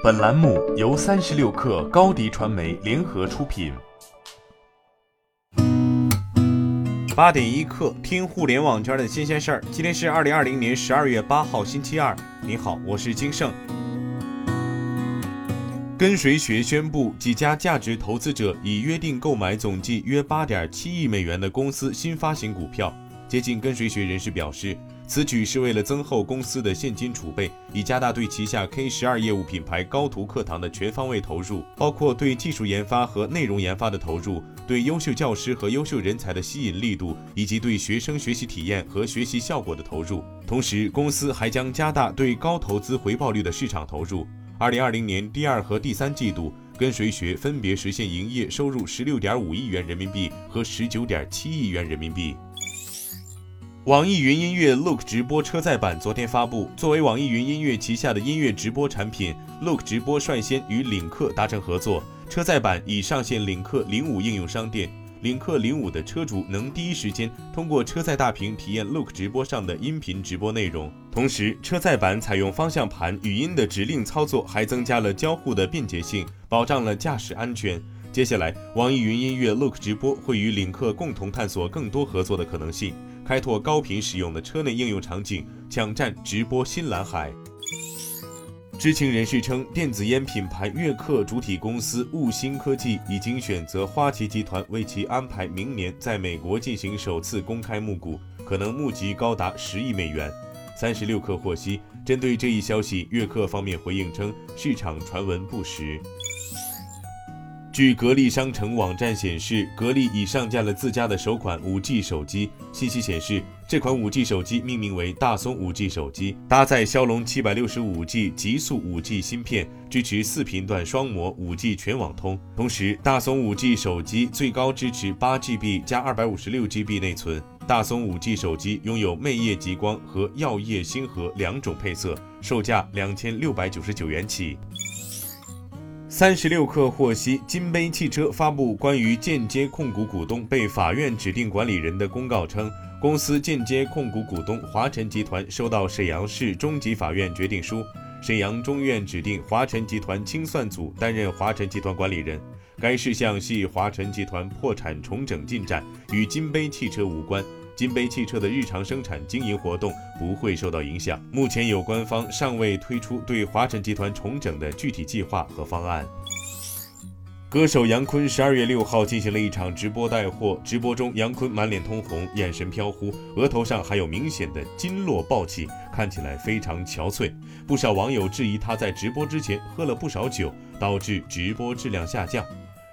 本栏目由三十六氪高低传媒联合出品。八点一刻，听互联网圈的新鲜事儿。今天是二零二零年十二月八号，星期二。您好，我是金盛。跟随学宣布，几家价值投资者已约定购买总计约八点七亿美元的公司新发行股票。接近跟随学人士表示，此举是为了增厚公司的现金储备，以加大对旗下 K 十二业务品牌高途课堂的全方位投入，包括对技术研发和内容研发的投入，对优秀教师和优秀人才的吸引力度，以及对学生学习体验和学习效果的投入。同时，公司还将加大对高投资回报率的市场投入。二零二零年第二和第三季度，跟随学分别实现营业收入十六点五亿元人民币和十九点七亿元人民币。网易云音乐 Look 直播车载版昨天发布。作为网易云音乐旗下的音乐直播产品，Look 直播率先与领克达成合作，车载版已上线领克零五应用商店。领克零五的车主能第一时间通过车载大屏体验 Look 直播上的音频直播内容。同时，车载版采用方向盘语音的指令操作，还增加了交互的便捷性，保障了驾驶安全。接下来，网易云音乐 Look 直播会与领克共同探索更多合作的可能性。开拓高频使用的车内应用场景，抢占直播新蓝海。知情人士称，电子烟品牌悦刻主体公司悟新科技已经选择花旗集团为其安排明年在美国进行首次公开募股，可能募集高达十亿美元。三十六氪获悉，针对这一消息，悦刻方面回应称，市场传闻不实。据格力商城网站显示，格力已上架了自家的首款 5G 手机。信息显示，这款 5G 手机命名为大松 5G 手机，搭载骁龙 765G 极速 5G 芯片，支持四频段双模 5G 全网通。同时，大松 5G 手机最高支持 8GB 加 256GB 内存。大松 5G 手机拥有魅夜极光和耀夜星河两种配色，售价两千六百九十九元起。三十六氪获悉，金杯汽车发布关于间接控股股东被法院指定管理人的公告称，公司间接控股股东华晨集团收到沈阳市中级法院决定书，沈阳中院指定华晨集团清算组担任华晨集团管理人。该事项系华晨集团破产重整进展，与金杯汽车无关。金杯汽车的日常生产经营活动不会受到影响。目前有关方尚未推出对华晨集团重整的具体计划和方案。歌手杨坤十二月六号进行了一场直播带货，直播中杨坤满脸通红，眼神飘忽，额头上还有明显的金络暴起，看起来非常憔悴。不少网友质疑他在直播之前喝了不少酒，导致直播质量下降。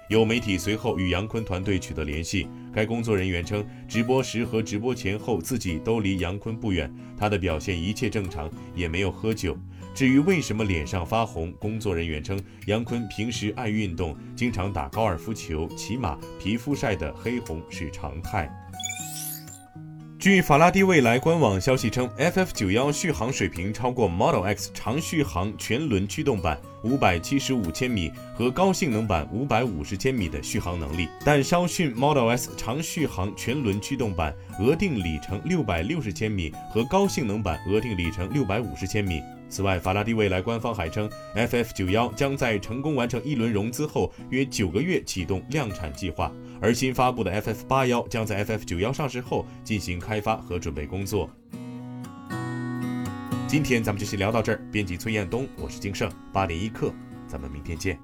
有媒体随后与杨坤团队取得联系，该工作人员称，直播时和直播前后自己都离杨坤不远，他的表现一切正常，也没有喝酒。至于为什么脸上发红，工作人员称，杨坤平时爱运动，经常打高尔夫球、骑马，皮肤晒得黑红是常态。据法拉第未来官网消息称，FF 九幺续航水平超过 Model X 长续航全轮驱动版五百七十五千米和高性能版五百五十千米的续航能力，但稍逊 Model S 长续航全轮驱动版额定里程六百六十千米和高性能版额定里程六百五十千米。此外，法拉第未来官方还称，FF 九幺将在成功完成一轮融资后约九个月启动量产计划，而新发布的 FF 八幺将在 FF 九幺上市后进行开发和准备工作。今天咱们就先聊到这儿。编辑崔彦东，我是金盛，八点一刻，咱们明天见。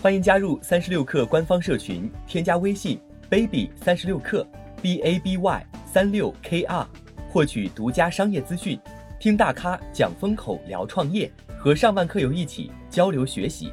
欢迎加入三十六氪官方社群，添加微信。Baby 三十六克，b a b y 三六 k r，获取独家商业资讯，听大咖讲风口，聊创业，和上万客友一起交流学习。